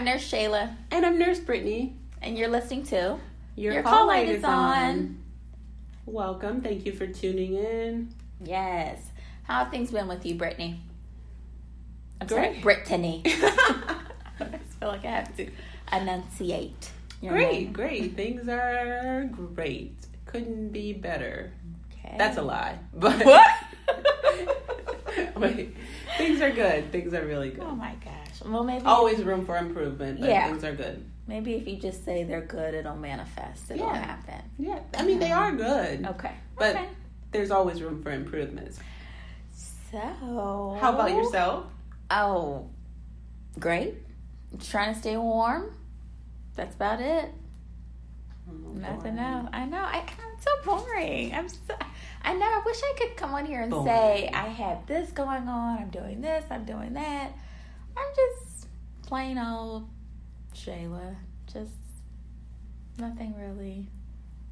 I'm Nurse Shayla, And I'm Nurse Brittany. and you're listening to Your, Your call, light is on. On. Welcome. Thank you for tuning in. Yes. How have things been with you, Brittany? I'm sorry, Brittany. I feel like I have to enunciate. Your great, name. great. Things are great. Couldn't be better. Okay. That's a lie. But What? Wait, things are good. Things are really oh good. Oh my gosh. Well, maybe Always room for improvement, but Yeah. things are good. maybe if you just say they're good, it'll manifest. It'll Yeah. happen. Yeah, I mean they um, are good, Okay. but okay. there's always room for improvements. So, How about yourself? Oh, great. Just trying to stay warm. That's about it. Oh, Nothing else. I know. I, I'm so boring. I'm so. I know. I wish I could come on here and Boring. say I have this going on. I'm doing this. I'm doing that. I'm just plain old Shayla. Just nothing really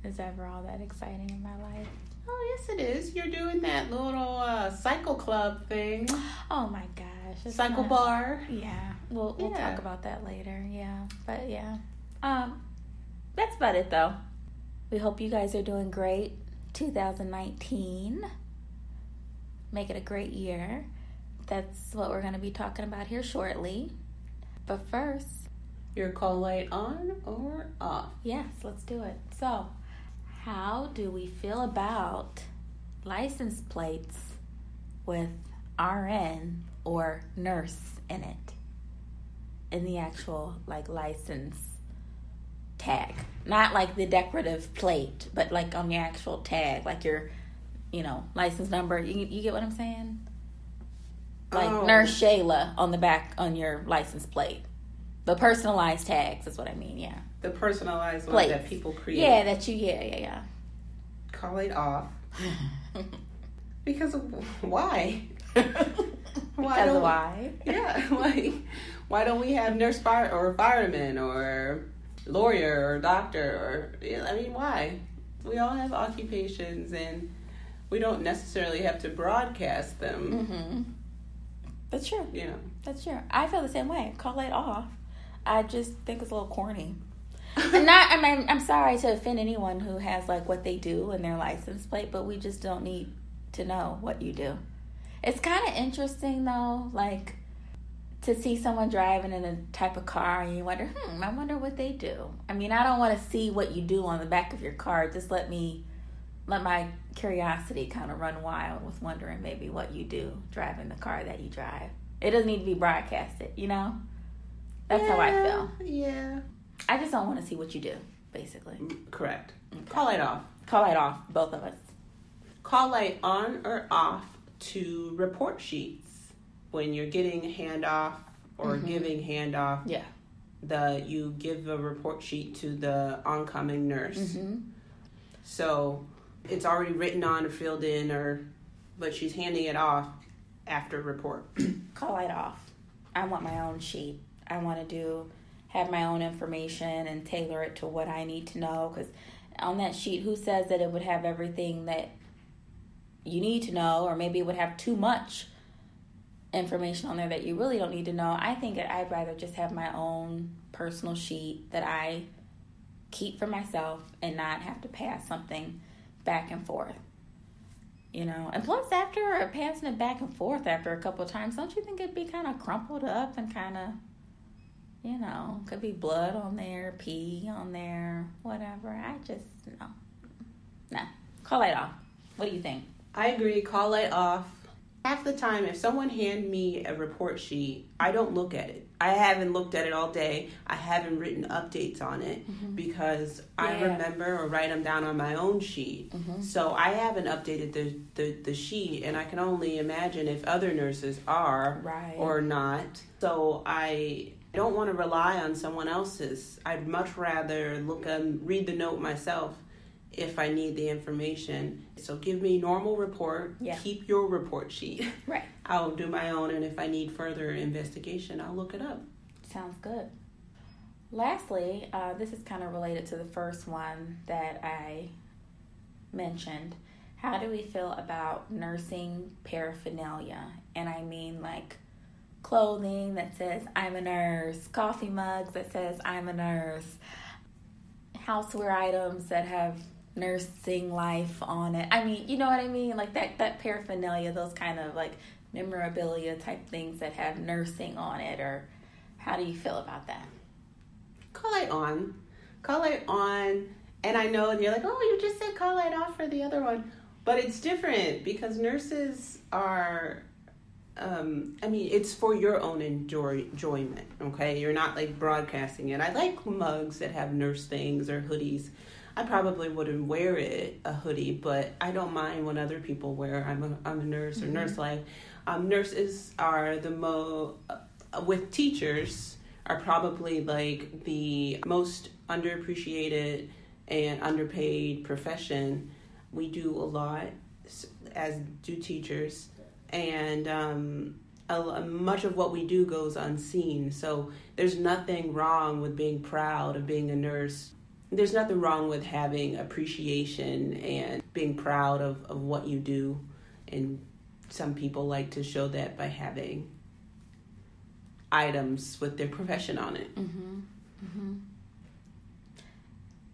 is ever all that exciting in my life. Oh yes, it is. You're doing that little uh, cycle club thing, Oh my gosh. cycle not- bar. Yeah, we'll we'll Yeah. talk about that later. Yeah, but yeah, um, that's about it though. We hope you guys are doing great. 2019, make it a great year. That's what we're going to be talking about here shortly. But first, Your call light on or off? yes, let's do it. So, how do we feel about license plates with RN or nurse in it? In the actual like license tag. Not like the decorative plate, but like on the actual tag, like your you know, license number. You you get what I'm saying? Like Oh. Nurse Shayla on the back on your license plate. The personalized tags is what I mean, yeah. The personalized one Plates. that people create. Yeah, that you yeah, yeah, Call it off because of, why? Why because don't- why? Yeah, like why don't we have nurse fire or fireman or lawyer or doctor or I mean why? We all have occupations and we don't necessarily have to broadcast them. Mm-hmm. That's true. You know. That's true. I feel the same way. Call it off. I just think it's a little corny. And not. I mean, I'm sorry to offend anyone who has like what they do in their license plate, but we just don't need to know what you do. It's kind of interesting though, like to see someone driving in a type of car and you wonder, hmm, I wonder what they do. I mean, I don't want to see what you do on the back of your car. Just let me let my curiosity kind of run wild with wondering maybe what you do driving the car that you drive. It doesn't need to be broadcasted, you know? That's how I feel. Yeah. I just don't want to see what you do, basically. Correct. Call light off. Call it off, both of us. Call light on or off to report sheets when you're getting handoff or Mhm. giving handoff. Yeah. The you give a report sheet to the oncoming nurse. Mm-hmm. So it's already written on or filled in or but she's handing it off after report. Call it off. I want my own sheet. I want to do, have my own information and tailor it to what I need to know. Because on that sheet, who says that it would have everything that you need to know, or maybe it would have too much information on there that you really don't need to know? I think that I'd rather just have my own personal sheet that I keep for myself and not have to pass something back and forth. You know, and plus after passing it back and forth after a couple of times, don't you think it'd be kind of crumpled up and kind of, you know, could be blood on there, pee on there, whatever. I just no, no, call it off. What do you think? I agree, call light off. Half the time if someone hand me a report sheet, I don't look at it. I haven't looked at it all day. I haven't written updates on it because I Mm-hmm. Yeah. remember or write them down on my own sheet. Mhm. So I haven't updated the, the, the sheet, and I can only imagine if other nurses are Right. or not. So I don't want to rely on someone else's. I'd much rather look and read the note myself if I need the information. So give me normal report. Yeah. Keep your report sheet. Right. I'll do my own, and if I need further investigation, I'll look it up. Sounds good. Lastly, uh, this is kind of related to the first one that I mentioned. How do we feel about nursing paraphernalia? And I mean like clothing that says I'm a nurse, coffee mugs that says I'm a nurse, houseware items that have nursing life on it. I mean, you know what I mean? Like that that paraphernalia, those kind of like memorabilia type things that have nursing on it or how do you feel about that? Call it on. Call it on. And I know and you're like, oh, you just said call it off for the other one. But it's different because nurses are um, I mean, it's for your own enjoy, enjoyment, okay? You're not like broadcasting it. I like mugs that have nurse things or hoodies. I probably wouldn't wear it a hoodie, but I don't mind when other people wear. I'm a I'm a nurse or mm-hmm. nurse life. Um, nurses are the mo uh, with teachers are probably like the most underappreciated and underpaid profession. We do a lot as do teachers and um, a, much of what we do goes unseen. So there's nothing wrong with being proud of being a nurse. There's nothing wrong with having appreciation and being proud of, of what you do. And some people like to show that by having items with their profession on it. Mm-hmm. Mm-hmm.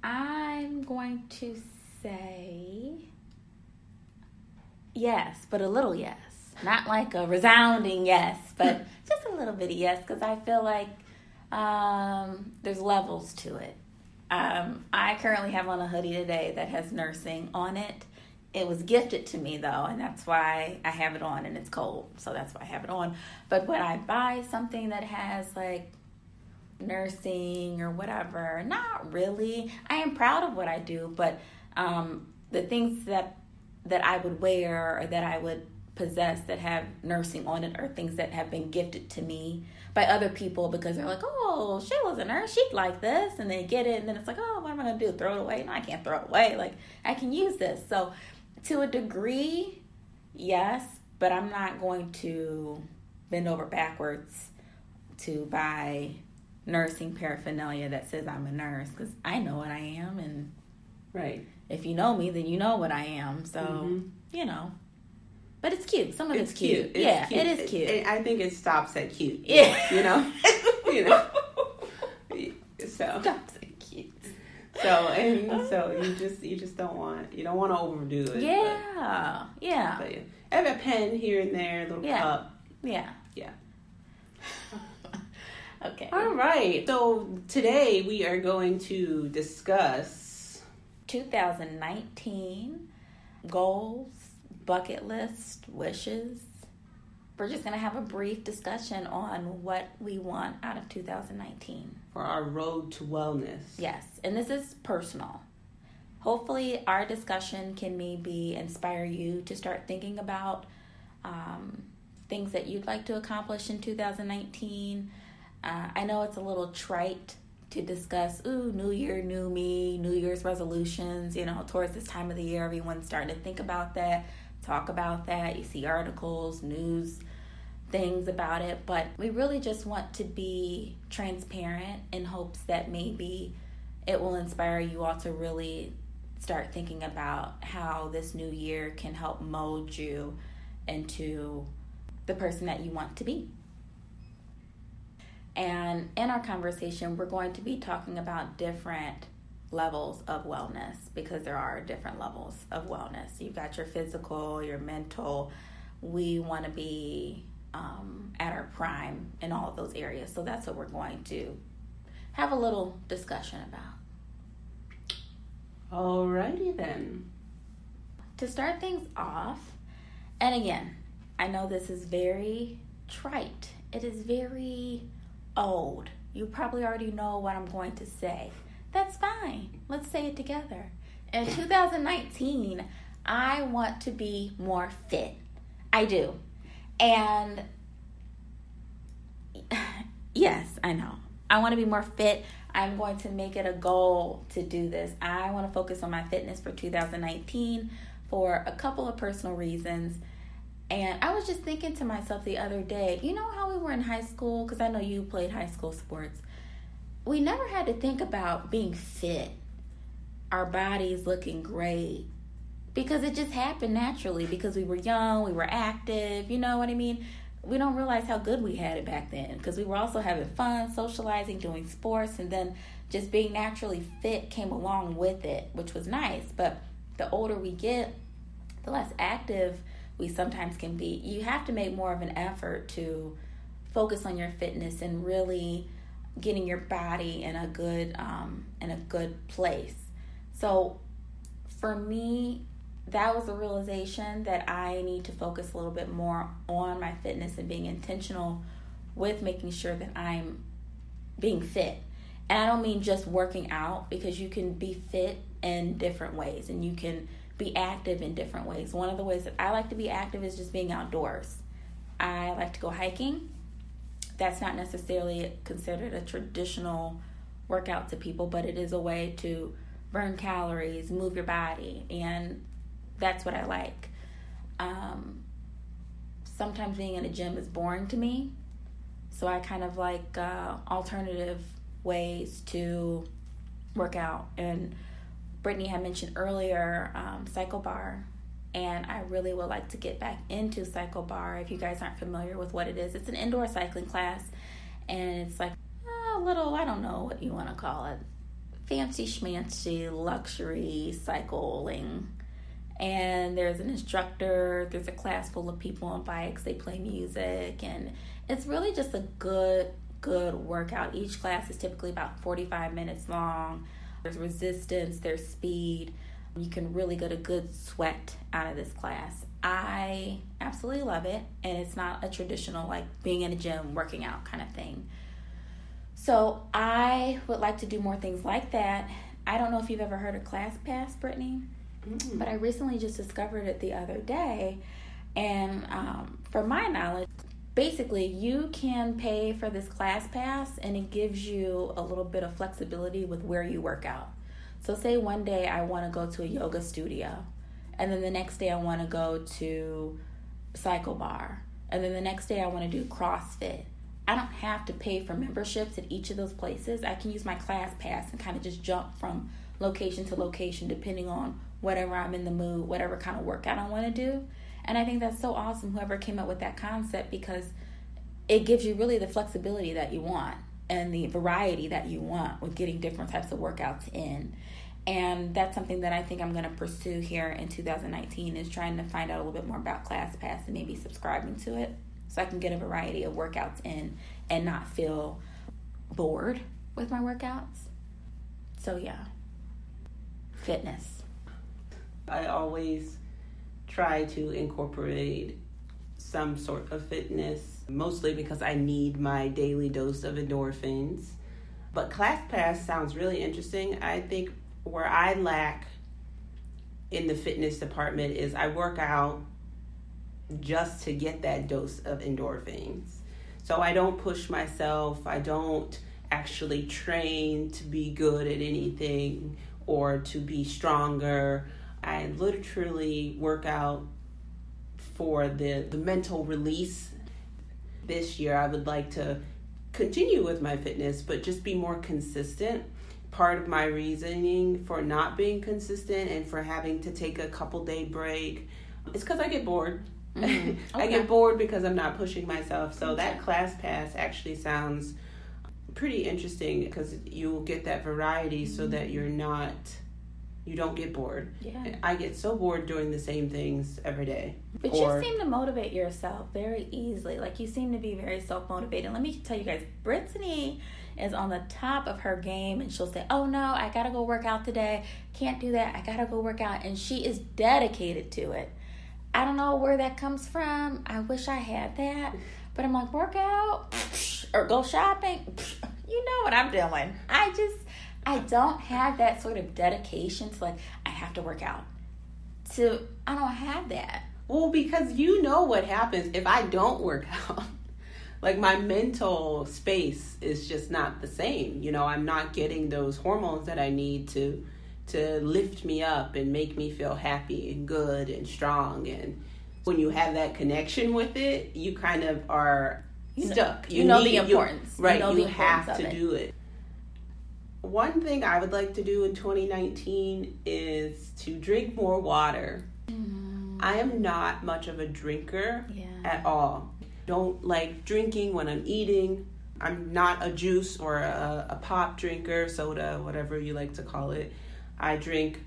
I'm going to say yes, but a little yes. Not like a resounding yes, but just a little bitty yes, because I feel like um, there's levels to it. Um, I currently have on a hoodie today that has nursing on it. It was gifted to me though, and that's why I have it on, and it's cold, so that's why I have it on. But when I buy something that has like nursing or whatever, not really. I am proud of what I do, but um, the things that that I would wear or that I would possess that have nursing on it are things that have been gifted to me by other people because they're like, oh, Shayla's a nurse, she'd like this, and they get it, and then it's like, oh, what am I gonna do? Throw it away? No, I can't throw it away. Like I can use this. So, to a degree, yes, but I'm not going to bend over backwards to buy nursing paraphernalia that says I'm a nurse because I know what I am, and right. If you know me, then you know what I am. So mm-hmm. you know. But it's cute. Some of it's, it's cute. cute. It's yeah, cute. it is cute. It, I think it stops at cute. Yeah, you know, you know. So stops at cute. So and so you just you just don't want you don't want to overdo it. Yeah, but, yeah. But yeah, I have a pen here and there, a little yeah. cup. Yeah, yeah. okay. All right. So today we are going to discuss 2019 goals bucket list, wishes. We're just going to have a brief discussion on what we want out of 2019 for our road to wellness. Yes, and this is personal. Hopefully, our discussion can maybe inspire you to start thinking about um, things that you'd like to accomplish in 2019. Uh, I know it's a little trite to discuss, ooh, New Year, new me, New Year's resolutions. You know, towards this time of the year, everyone's starting to think about that talk about that. You see articles, news, things about it, but we really just want to be transparent in hopes that maybe it will inspire you all to really start thinking about how this new year can help mold you into the person that you want to be. And in our conversation, we're going to be talking about different levels of wellness because there are different levels of wellness. You've got your physical, your mental. We want to be um, at our prime in all of those areas. So that's what we're going to have a little discussion about. Alrighty then. To start things off, and again, I know this is very trite, it is very old. You probably already know what I'm going to say. That's fine. Let's say it together. In 2019, I want to be more fit. I do. And yes, I know. I want to be more fit. I'm going to make it a goal to do this. I want to focus on my fitness for 2019 for a couple of personal reasons. And I was just thinking to myself the other day, you know how we were in high school? Because I know you played high school sports we never had to think about being fit, our bodies looking great, because it just happened naturally because we were young, we were active, you know what I mean? we don't realize how good we had it back then because we were also having fun, socializing, doing sports, and then just being naturally fit came along with it, which was nice. But the older we get, the less active we sometimes can be. You have to make more of an effort to focus on your fitness and really getting your body in a good um, in a good place. So for me, that was a realization that I need to focus a little bit more on my fitness and being intentional with making sure that I'm being fit. And I don't mean just working out because you can be fit in different ways and you can be active in different ways. One of the ways that I like to be active is just being outdoors. I like to go hiking. That's not necessarily considered a traditional workout to people, but it is a way to burn calories, move your body, and that's what I like. Um, sometimes being in a gym is boring to me, so I kind of like uh, alternative ways to work out. And Brittany had mentioned earlier um, CycleBar, and I really would like to get back into Cycle Bar. If you guys aren't familiar with what it is, it's an indoor cycling class, and it's like uh, a little, I don't know what you want to call it, fancy schmancy luxury cycling. And there's an instructor there's a class full of people on bikes they play music and it's really just a good good workout. Each class is typically about 45 minutes long. There's resistance there's speed you can really get a good sweat out of this class i absolutely love it and it's not a traditional like being in a gym working out kind of thing so i would like to do more things like that i don't know if you've ever heard of class pass brittany Mm-hmm. But I recently just discovered it the other day. And um, from my knowledge, basically you can pay for this class pass and it gives you a little bit of flexibility with where you work out. So, say one day I want to go to a yoga studio, and then the next day I want to go to CycleBar, and then the next day I want to do CrossFit. I don't have to pay for memberships at each of those places. I can use my class pass and kind of just jump from location to location depending on whatever I'm in the mood, whatever kind of workout I want to do. And I think that's so awesome, whoever came up with that concept, because it gives you really the flexibility that you want and the variety that you want with getting different types of workouts in. And that's something that I think I'm going to pursue here in 2019 is trying to find out a little bit more about ClassPass and maybe subscribing to it so I can get a variety of workouts in and not feel bored with my workouts. So, yeah, fitness. I always try to incorporate some sort of fitness, mostly because I need my daily dose of endorphins. But ClassPass sounds really interesting. I think where I lack in the fitness department is I work out just to get that dose of endorphins. So I don't push myself, I don't actually train to be good at anything or to be stronger I literally work out for the, the mental release. This year, I would like to continue with my fitness, but just be more consistent. Part of my reasoning for not being consistent and for having to take a couple day break is because I get bored. Mm-hmm. Okay. I get bored because I'm not pushing myself. So okay. that class pass actually sounds pretty interesting because you'll get that variety so that you're not you don't get bored. Yeah. I get so bored doing the same things every day. But or, you seem to motivate yourself very easily. Like you seem to be very self motivated. Let me tell you guys, Brittany is on the top of her game and she'll say, Oh no, I gotta go work out today. Can't do that. I gotta go work out. And she is dedicated to it. I don't know where that comes from. I wish I had that. But I'm like, work out or go shopping. You know what I'm doing. I just I don't have that sort of dedication to like I have to work out. To I don't have that. Well, because you know what happens if I don't work out. like my mental space is just not the same. You know, I'm not getting those hormones that I need to to lift me up and make me feel happy and good and strong and when you have that connection with it, you kind of are you stuck. You, you know need, the importance. You, right, you, know you have to it. do it one thing I would like to do in 2019 is to drink more water. Mm. I am not much of a drinker yeah. at all. don't like drinking when I'm eating. I'm not a juice or a, a pop drinker, soda, whatever you like to call it. I drink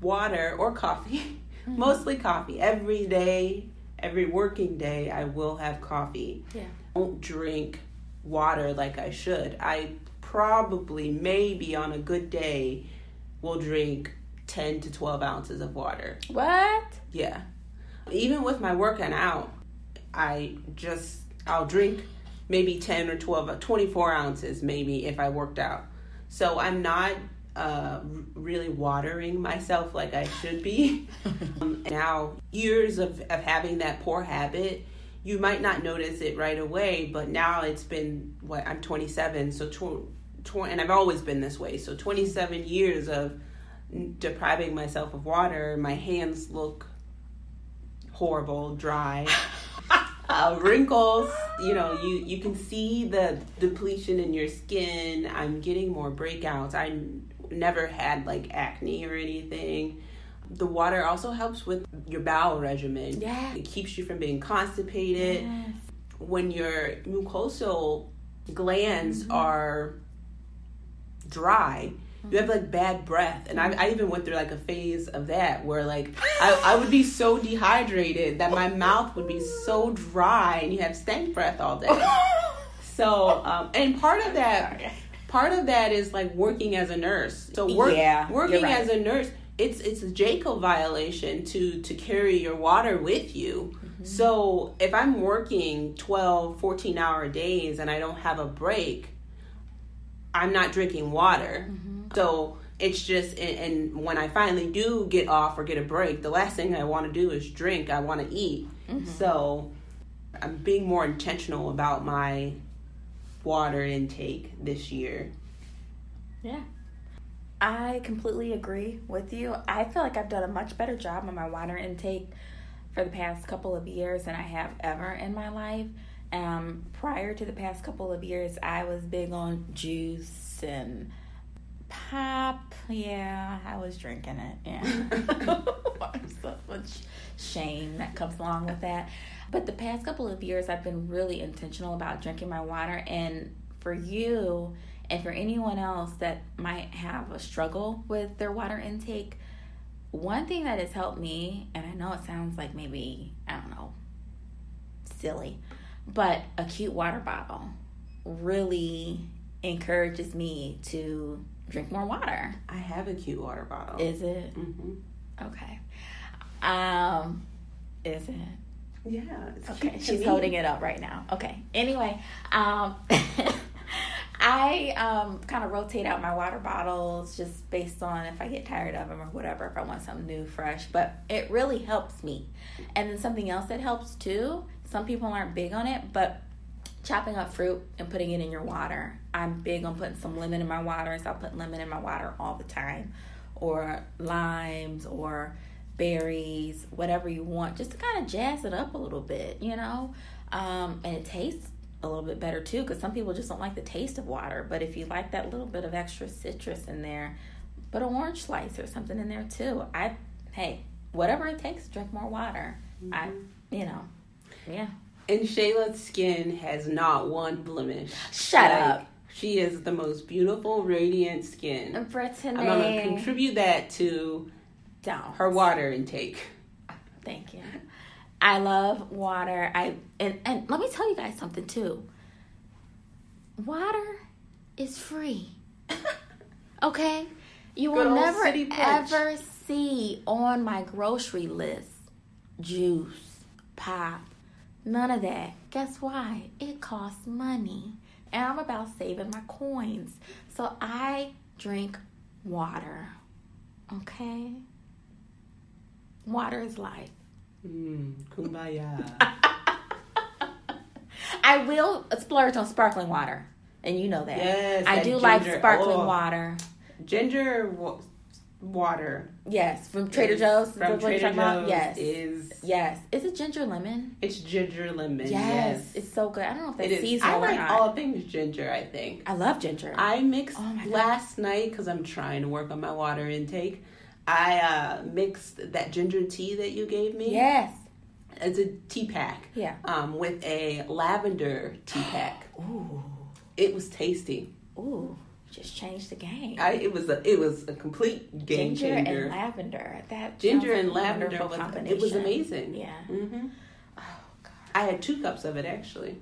water or coffee, Mm-hmm. mostly coffee. Every day, every working day, I will have coffee. Yeah. I don't drink water like I should. I probably, maybe on a good day, will drink 10 to 12 ounces of water. What? Yeah. Even with my working out, I just, I'll drink maybe 10 or 12, uh, 24 ounces maybe if I worked out. So I'm not uh, really watering myself like I should be. um, now, years of, of having that poor habit, you might not notice it right away, but now it's been, what, I'm 27, so tw- tw- and I've always been this way. So 27 years of depriving myself of water, my hands look horrible, dry. uh, wrinkles, you know, you you can see the depletion in your skin. I'm getting more breakouts. I n- never had like acne or anything. The water also helps with your bowel regimen. Yeah. It keeps you from being constipated. Yes. When your mucosal glands are dry, you have like bad breath. And I, I even went through like a phase of that where like I, I would be so dehydrated that my mouth would be so dry and you have stank breath all day. So, um, and part of that, part of that is like working as a nurse. So work, Yeah, working right. as a nurse, it's it's a JCAHO violation to to carry your water with you. Mm-hmm. So if I'm working 12, 14 hour days and I don't have a break, I'm not drinking water. Mm-hmm. So it's just, and, and when I finally do get off or get a break, the last thing I want to do is drink. I want to eat. Mm-hmm. So I'm being more intentional about my water intake this year. Yeah. I completely agree with you. I feel like I've done a much better job on my water intake for the past couple of years than I have ever in my life. Um, prior to the past couple of years, I was big on juice and pop. Yeah, I was drinking it. Yeah. so much shame that comes along with that. But the past couple of years, I've been really intentional about drinking my water. And for you, and for anyone else that might have a struggle with their water intake, one thing that has helped me, and I know it sounds like maybe, I don't know, silly, but a cute water bottle really encourages me to drink more water. I have a cute water bottle. Is it? hmm Okay. Um, is it? Yeah. Okay, she's holding it up right now. Okay. Anyway, um, I um, kind of rotate out my water bottles just based on if I get tired of them or whatever, if I want something new, fresh. But it really helps me. And then something else that helps too, some people aren't big on it, but chopping up fruit and putting it in your water. I'm big on putting some lemon in my water, so I put lemon in my water all the time, or limes, or berries, whatever you want, just to kind of jazz it up a little bit, you know. Um, and it tastes a little bit better too, because some people just don't like the taste of water. But if you like that little bit of extra citrus in there, put an orange slice or something in there too. I, hey, whatever it takes, drink more water. I, you know, yeah. And Shayla's skin has not one blemish. Shut Like, up. She is the most beautiful, radiant skin. Brittany. I'm gonna contribute that to Don't. her water intake. Thank you. I love water. I and, and let me tell you guys something too. Water is free. Okay? You Good will never ever see on my grocery list juice, pop, none of that. Guess why? It costs money. And I'm about saving my coins. So I drink water. Okay? Water is life. Mm, kumbaya. I will splurge on sparkling water, and you know that. Yes, I do like sparkling Oh. water. Ginger water Yes, from Trader Joe's. From Trader? Joe's Yes, is yes. Is it ginger lemon? it's ginger lemon. Yes, Yes, it's so good. I don't know if that's it is. seasonal I like all things ginger. I think I love ginger. I mixed Oh my last night because I'm trying to work on my water intake. I uh, mixed that ginger tea that you gave me. yes. It's a tea pack. Yeah. Um, with a lavender tea pack. Ooh. It was tasty. Ooh. Just changed the game. I, it was a it was a complete game Ginger changer. and lavender. That Ginger and like lavender was combination. it was amazing. Yeah. hmm Oh God. I had two cups of it actually.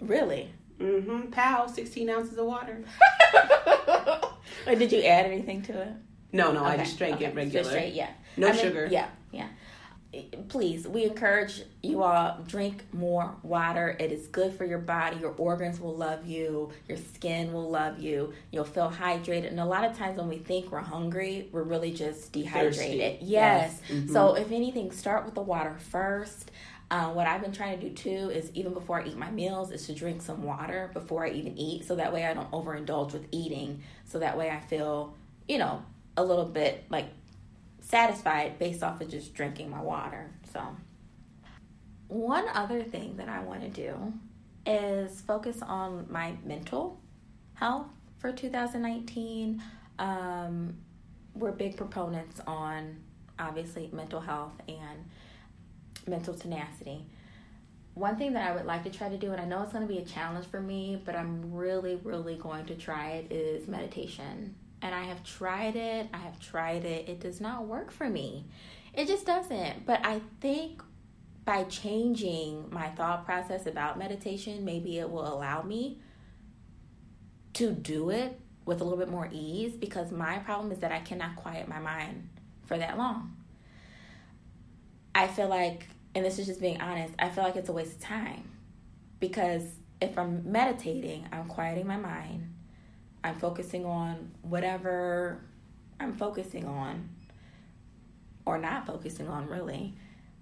Really? Mm-hmm. Pow, sixteen ounces of water. did you add anything to it? No, no, I just drank okay. it regular. Just straight, yeah. No I mean, sugar. Yeah, yeah. Please, we encourage you all drink more water. It is good for your body. Your organs will love you. Your skin will love you. You'll feel hydrated. And a lot of times when we think we're hungry, we're really just dehydrated. Thirsty. Yes. Yes. Mhm. So if anything, start with the water first. Uh, what I've been trying to do too is even before I eat my meals is to drink some water before I even eat, so that way I don't overindulge with eating. So that way I feel, you know, a little bit like satisfied based off of just drinking my water. So, one other thing that I want to do is focus on my mental health for 2019. Um, we're big proponents on obviously mental health and mental tenacity. One thing that I would like to try to do, and I know it's going to be a challenge for me, but I'm really, really going to try it, is meditation. And I have tried it, I have tried it. It does not work for me. It just doesn't. But I think by changing my thought process about meditation, maybe it will allow me to do it with a little bit more ease because my problem is that I cannot quiet my mind for that long. I feel like, and this is just being honest, I feel like it's a waste of time because if I'm meditating, I'm quieting my mind, I'm focusing on whatever I'm focusing on or not focusing on really.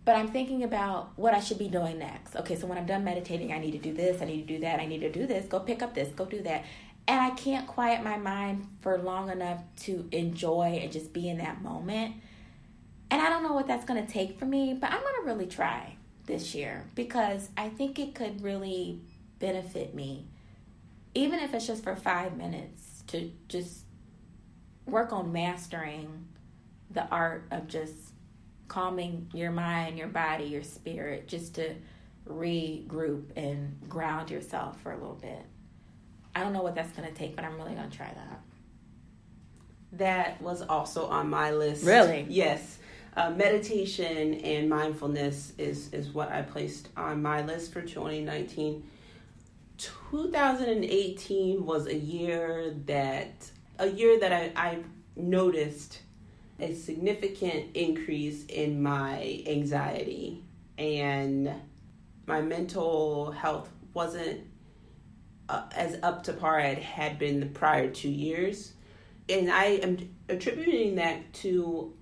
But I'm thinking about what I should be doing next. Okay, so when I'm done meditating, I need to do this, I need to do that, I need to do this, go pick up this, go do that. And I can't quiet my mind for long enough to enjoy and just be in that moment. And I don't know what that's going to take for me, but I'm going to really try this year because I think it could really benefit me. Even if it's just for five minutes to just work on mastering the art of just calming your mind, your body, your spirit, just to regroup and ground yourself for a little bit. I don't know what that's going to take, but I'm really going to try that. That was also on my list. Really? Yes. Uh, meditation and mindfulness is, is what I placed on my list for 2019. 2018 was a year that a year that I, I noticed a significant increase in my anxiety and my mental health wasn't uh, as up to par as it had been the prior two years. And I am attributing that to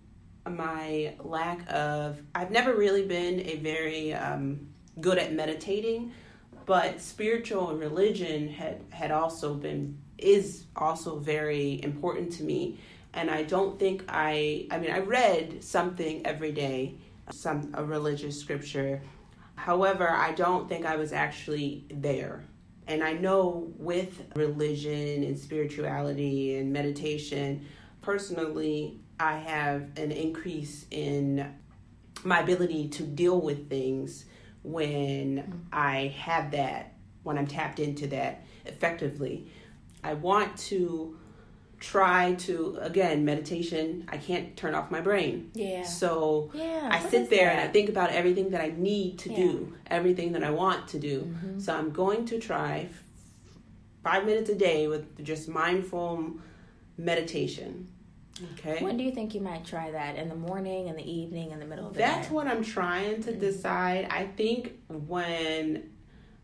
my lack of, I've never really been a very um, good at meditating, but spiritual and religion had, had also been, is also very important to me. And I don't think I, I mean, I read something every day, some, a religious scripture. However, I don't think I was actually there. And I know with religion and spirituality and meditation, personally, I have an increase in my ability to deal with things when I have that, when I'm tapped into that effectively. I want to try to, again, meditation, I can't turn off my brain. Yeah. So Yeah. I sit there and I think about everything that I need to Yeah. do, everything that I want to do. Mhm. So I'm going to try f- five minutes a day with just mindful meditation. Okay. When do you think you might try that? In the morning, in the evening, in the middle of the day. That's day? what I'm trying to Mhm. decide. I think when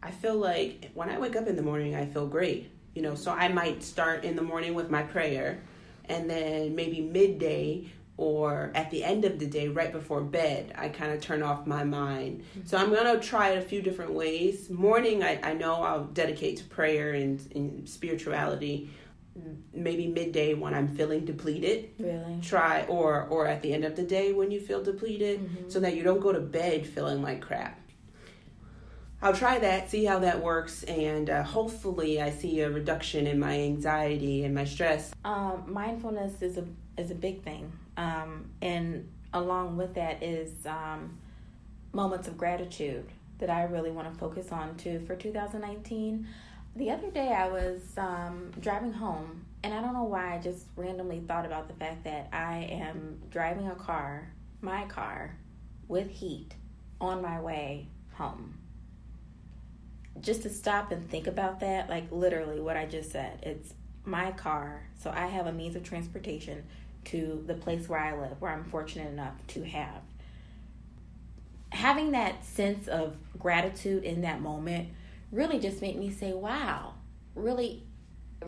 I feel like when I wake up in the morning, I feel great. You know, so I might start in the morning with my prayer, and then maybe midday or at the end of the day, right before bed, I kind of turn off my mind. So I'm gonna try it a few different ways. Morning, I, I know I'll dedicate to prayer and, and spirituality. Maybe midday when I'm feeling depleted Really? try or or at the end of the day when you feel depleted Mhm. so that you don't go to bed feeling like crap i'll try that see how that works and uh, hopefully i see a reduction in my anxiety and my stress Um, mindfulness is a is a big thing, um, and along with that is um, moments of gratitude that I really want to focus on too for 2019. The other day I was um, driving home, and I don't know why I just randomly thought about the fact that I am driving a car, my car, with heat on my way home. Just to stop and think about that, like literally what I just said. It's my car, so I have a means of transportation to the place where I live, where I'm fortunate enough to have. Having that sense of gratitude in that moment really just made me say, wow, really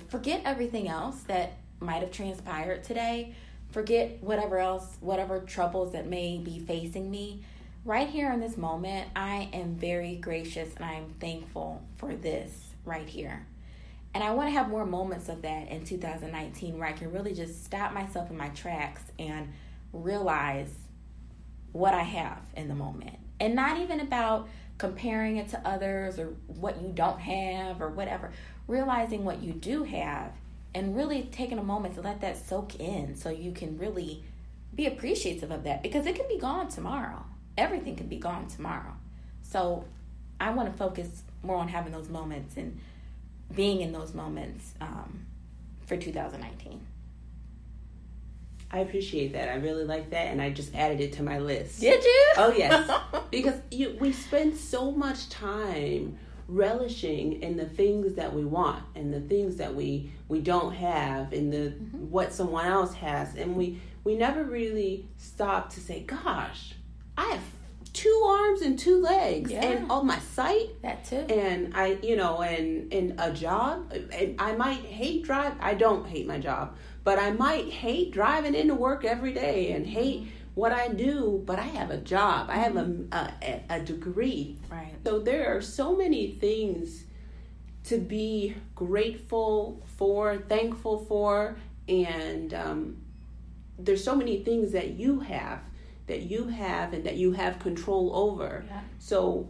forget everything else that might have transpired today. Forget whatever else, whatever troubles that may be facing me. Right here in this moment, I am very gracious and I am thankful for this right here. And I want to have more moments of that in 2019 where I can really just stop myself in my tracks and realize what I have in the moment. And not even about comparing it to others or what you don't have or whatever. Realizing what you do have and really taking a moment to let that soak in so you can really be appreciative of that because it can be gone tomorrow. Everything can be gone tomorrow. So I want to focus more on having those moments and being in those moments um, for 2019. I appreciate that. I really like that, and I just added it to my list. Did you? Oh yes, because you, we spend so much time relishing in the things that we want and the things that we we don't have and the mm-hmm. what someone else has, and we we never really stop to say, "Gosh, I have two arms and two legs yeah. and all my sight that too and i you know and and a job and i might hate drive i don't hate my job but i might hate driving into work every day and hate what i do but i have a job i have a, mm-hmm. a, a degree right so there are so many things to be grateful for thankful for and um, there's so many things that you have that you have and that you have control over. Yeah. So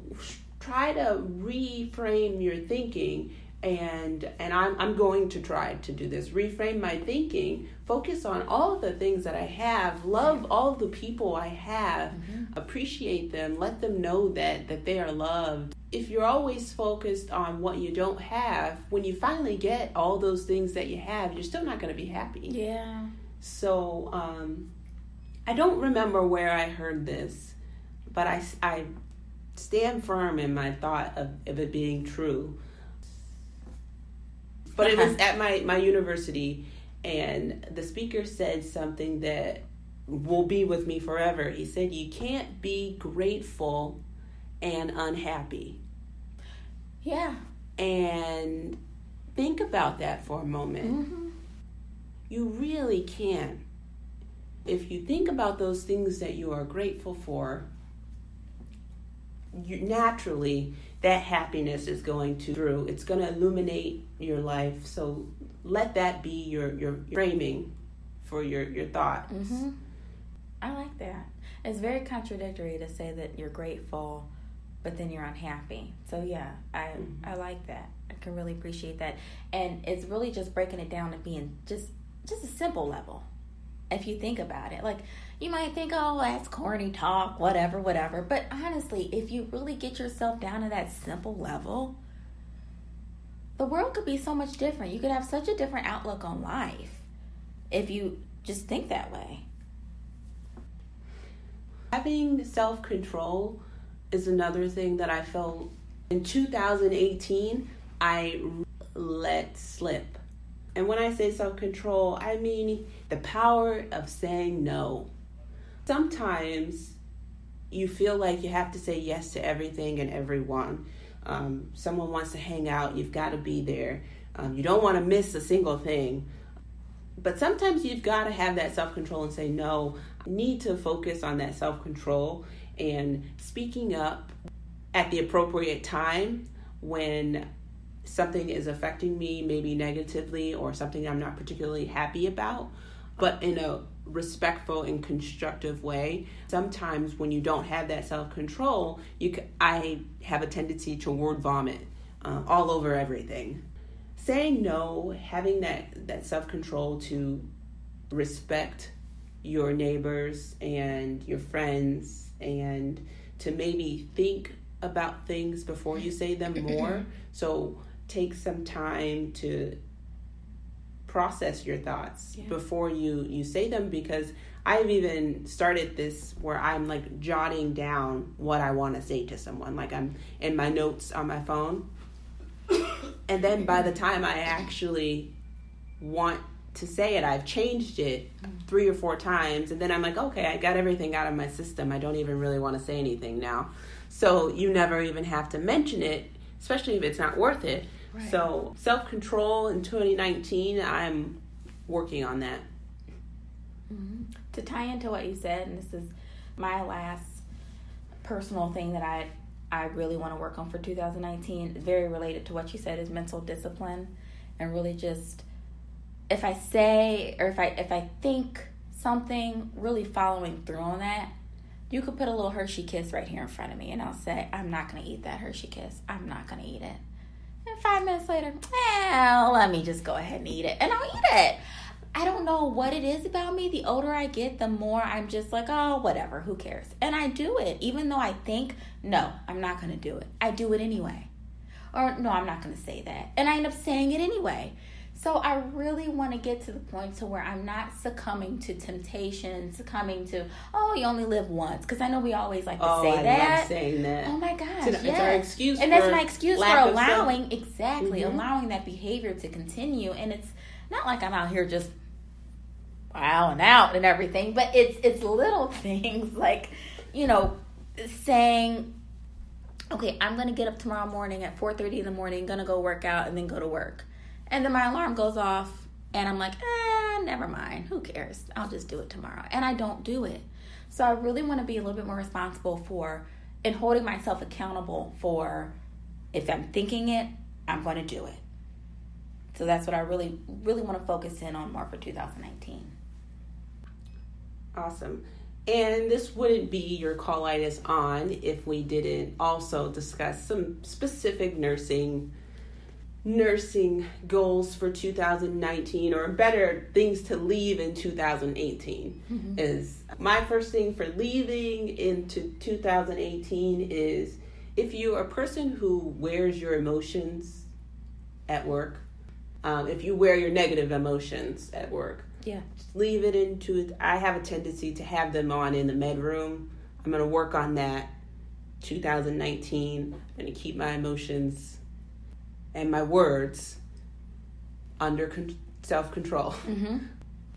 try to reframe your thinking and and I'm I'm going to try to do this. Reframe my thinking, focus on all the things that I have, love all the people I have, mm-hmm. appreciate them, let them know that that they are loved. If you're always focused on what you don't have, when you finally get all those things that you have, you're still not going to be happy. Yeah. So um I don't remember where I heard this, but I, I stand firm in my thought of, of it being true. But it was uh-huh. at my, my university, and the speaker said something that will be with me forever. He said, You can't be grateful and unhappy. Yeah. And think about that for a moment. Mm-hmm. You really can't if you think about those things that you are grateful for, you naturally that happiness is going to through. It's going to illuminate your life. So let that be your your framing for your your thoughts. Mm-hmm. I like that. It's very contradictory to say that you're grateful, but then you're unhappy. So yeah, I mm-hmm. I like that. I can really appreciate that, and it's really just breaking it down to being just just a simple level if you think about it. Like, you might think, oh, that's corny talk, whatever, whatever. But honestly, if you really get yourself down to that simple level, the world could be so much different. You could have such a different outlook on life if you just think that way. Having self control is another thing that I felt in 2018 I let slip and when I say self control, I mean the power of saying no. Sometimes you feel like you have to say yes to everything and everyone. Um, someone wants to hang out, you've got to be there. Um, you don't want to miss a single thing. But sometimes you've got to have that self control and say, no, I need to focus on that self control and speaking up at the appropriate time when something is affecting me maybe negatively or something I'm not particularly happy about, but in a respectful and constructive way. Sometimes when you don't have that self-control, you can, I have a tendency to word vomit uh, all over everything. Saying no, having that that self-control to respect your neighbors and your friends and to maybe think about things before you say them more. so take some time to process your thoughts Yeah. before you you say them because I've even started this where I'm like jotting down what I want to say to someone. Like I'm in my notes on my phone. And then by the time I actually want to say it I've changed it mm. three or four times. And then I'm like okay I got everything out of my system. I don't even really want to say anything now. So you never even have to mention it especially if it's not worth it Right. so self control in 2019, I'm working on that. Mm-hmm. to tie into what you said, and this is my last personal thing that I I really want to work on for 2019, very related to what you said, is mental discipline, and really just if I say or if I if I think something, really following through on that. You could put a little Hershey kiss right here in front of me, and I'll say, I'm not going to eat that Hershey kiss. I'm not going to eat it. Five minutes later, well, let me just go ahead and eat it. And I'll eat it. I don't know what it is about me. The older I get, the more I'm just like, oh, whatever, who cares? And I do it, even though I think, no, I'm not to do it. I do it anyway. Or, no, I'm not to say that. And I end up saying it anyway. So I really want to get to the point to where I'm not succumbing to temptation, succumbing to, oh, you only live once. Because I know we always like to Oh, say I that. love saying that. Oh my gosh, It's yes. our excuse and that's my excuse for lack of self- allowing exactly Mhm. allowing that behavior to continue. And it's not like I'm out here just wowing out and everything, but it's it's little things like you know saying, okay, I'm gonna get up tomorrow morning at 4:30 in the morning, gonna go work out, and then go to work, and then my alarm goes off, and I'm like, eh, never mind, who cares? I'll just do it tomorrow, and I don't do it. So I really want to be a little bit more responsible for and holding myself accountable for if I'm thinking it, I'm going to do it. So that's what I really, really want to focus in on more for 2019. Awesome. And this wouldn't be your colitis on if we didn't also discuss some specific nursing nursing goals for 2019 or better things to leave in 2018 is my first thing for leaving into 2018 is if you're a person who wears your emotions at work um, if you wear your negative emotions at work Yeah. leave it into it. I have a tendency to have them on in the med room. I'm going to work on that 2019. I'm going to keep my emotions and my words under con- self control. Mm-hmm.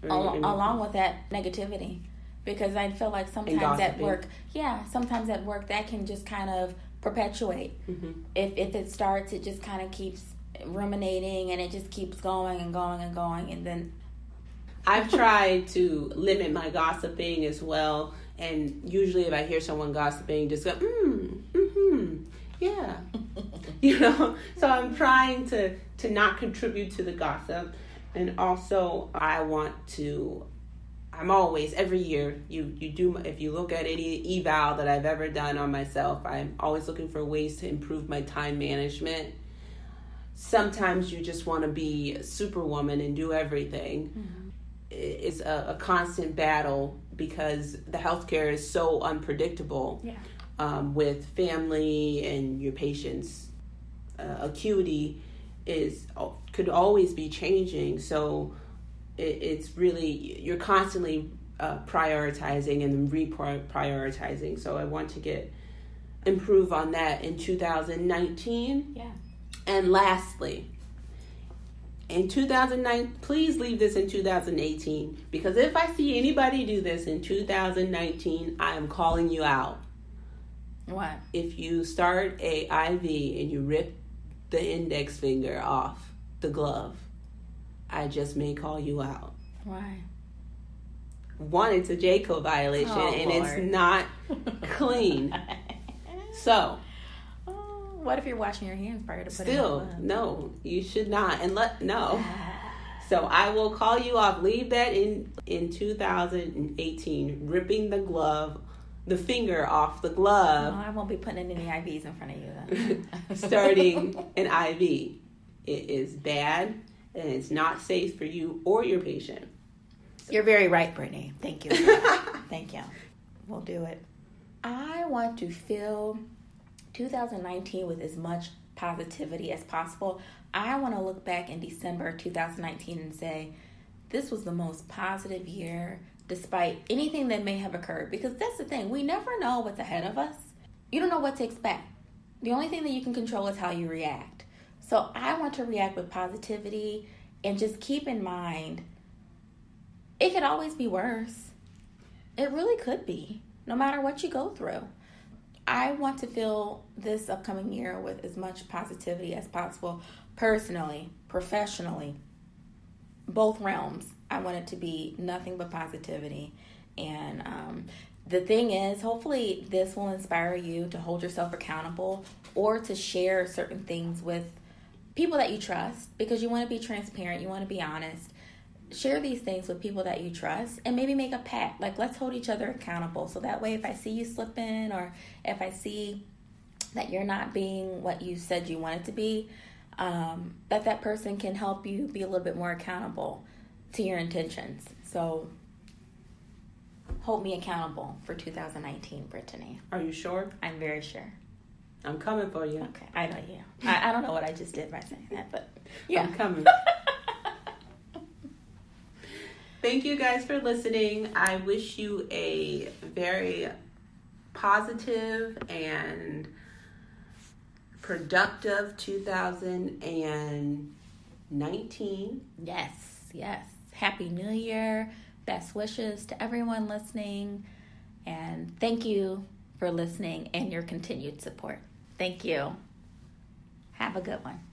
Al- along with that negativity, because I feel like sometimes at work, yeah, sometimes at work that can just kind of perpetuate. Mhm. If if it starts, it just kind of keeps ruminating, and it just keeps going and going and going, and then I've tried to limit my gossiping as well. And usually, if I hear someone gossiping, just go, mm, mm-hmm, yeah. you know? So i'm trying to to not contribute to the gossip. And also i want to i'm always every year you you do if you look at any eval that i've ever done on myself i'm always looking for ways to improve my time management. Sometimes you just want to be superwoman and do everything. Mm-hmm. It's a, a constant battle because the healthcare is so unpredictable. Yeah, um, with family and your patient's uh, acuity is could always be changing. So it, it's really you're constantly uh, prioritizing and reprioritizing. So I want to get improve on that in 2019. yeah. And lastly, in 2009, please leave this in 2018 because if I see anybody do this in 2019, I am calling you out What? if you start a IV and you rip the index finger off the glove, I just may call you out. Why? One, it's a JCAHO violation Oh, and Lord. it's not clean. So, Oh, what if you're washing your hands prior to putting still, no, you should not. And let no. So I will call you off. Leave that in in 2018. Ripping the glove, the finger off the No, glove. I won't be putting any IVs in front of you then. starting an IV. It is bad and it's not safe for you or your patient. You're very right, Brittany. Thank you. Thank you. We'll do it. I want to fill 2019 with as much positivity as possible. I want to look back in December 2019 and say, this was the most positive year despite anything that may have occurred. Because that's the thing, we never know what's ahead of us. You don't know what to expect. The only thing that you can control is how you react. So I want to react with positivity and just keep in mind it could always be worse. It really could be, no matter what you go through. I want to fill this upcoming year with as much positivity as possible, personally, professionally, both realms. I want it to be nothing but positivity. And um, the thing is, hopefully, this will inspire you to hold yourself accountable or to share certain things with people that you trust because you want to be transparent, you want to be honest. Share these things with people that you trust and maybe make a pact. Like, let's hold each other accountable. So that way, if I see you slipping or if I see that you're not being what you said you wanted to be, um, that that person can help you be a little bit more accountable to your intentions. So hold me accountable for 2019, Brittany. Are you sure? I'm very sure. I'm coming for you. Okay, I know you. I, I don't know what I just did by saying that, but yeah. I'm coming. Thank you guys for listening. I wish you a very positive and productive 2019. Yes, yes. Happy New Year. Best wishes to everyone listening. And thank you for listening and your continued support. Thank you. Have a good one.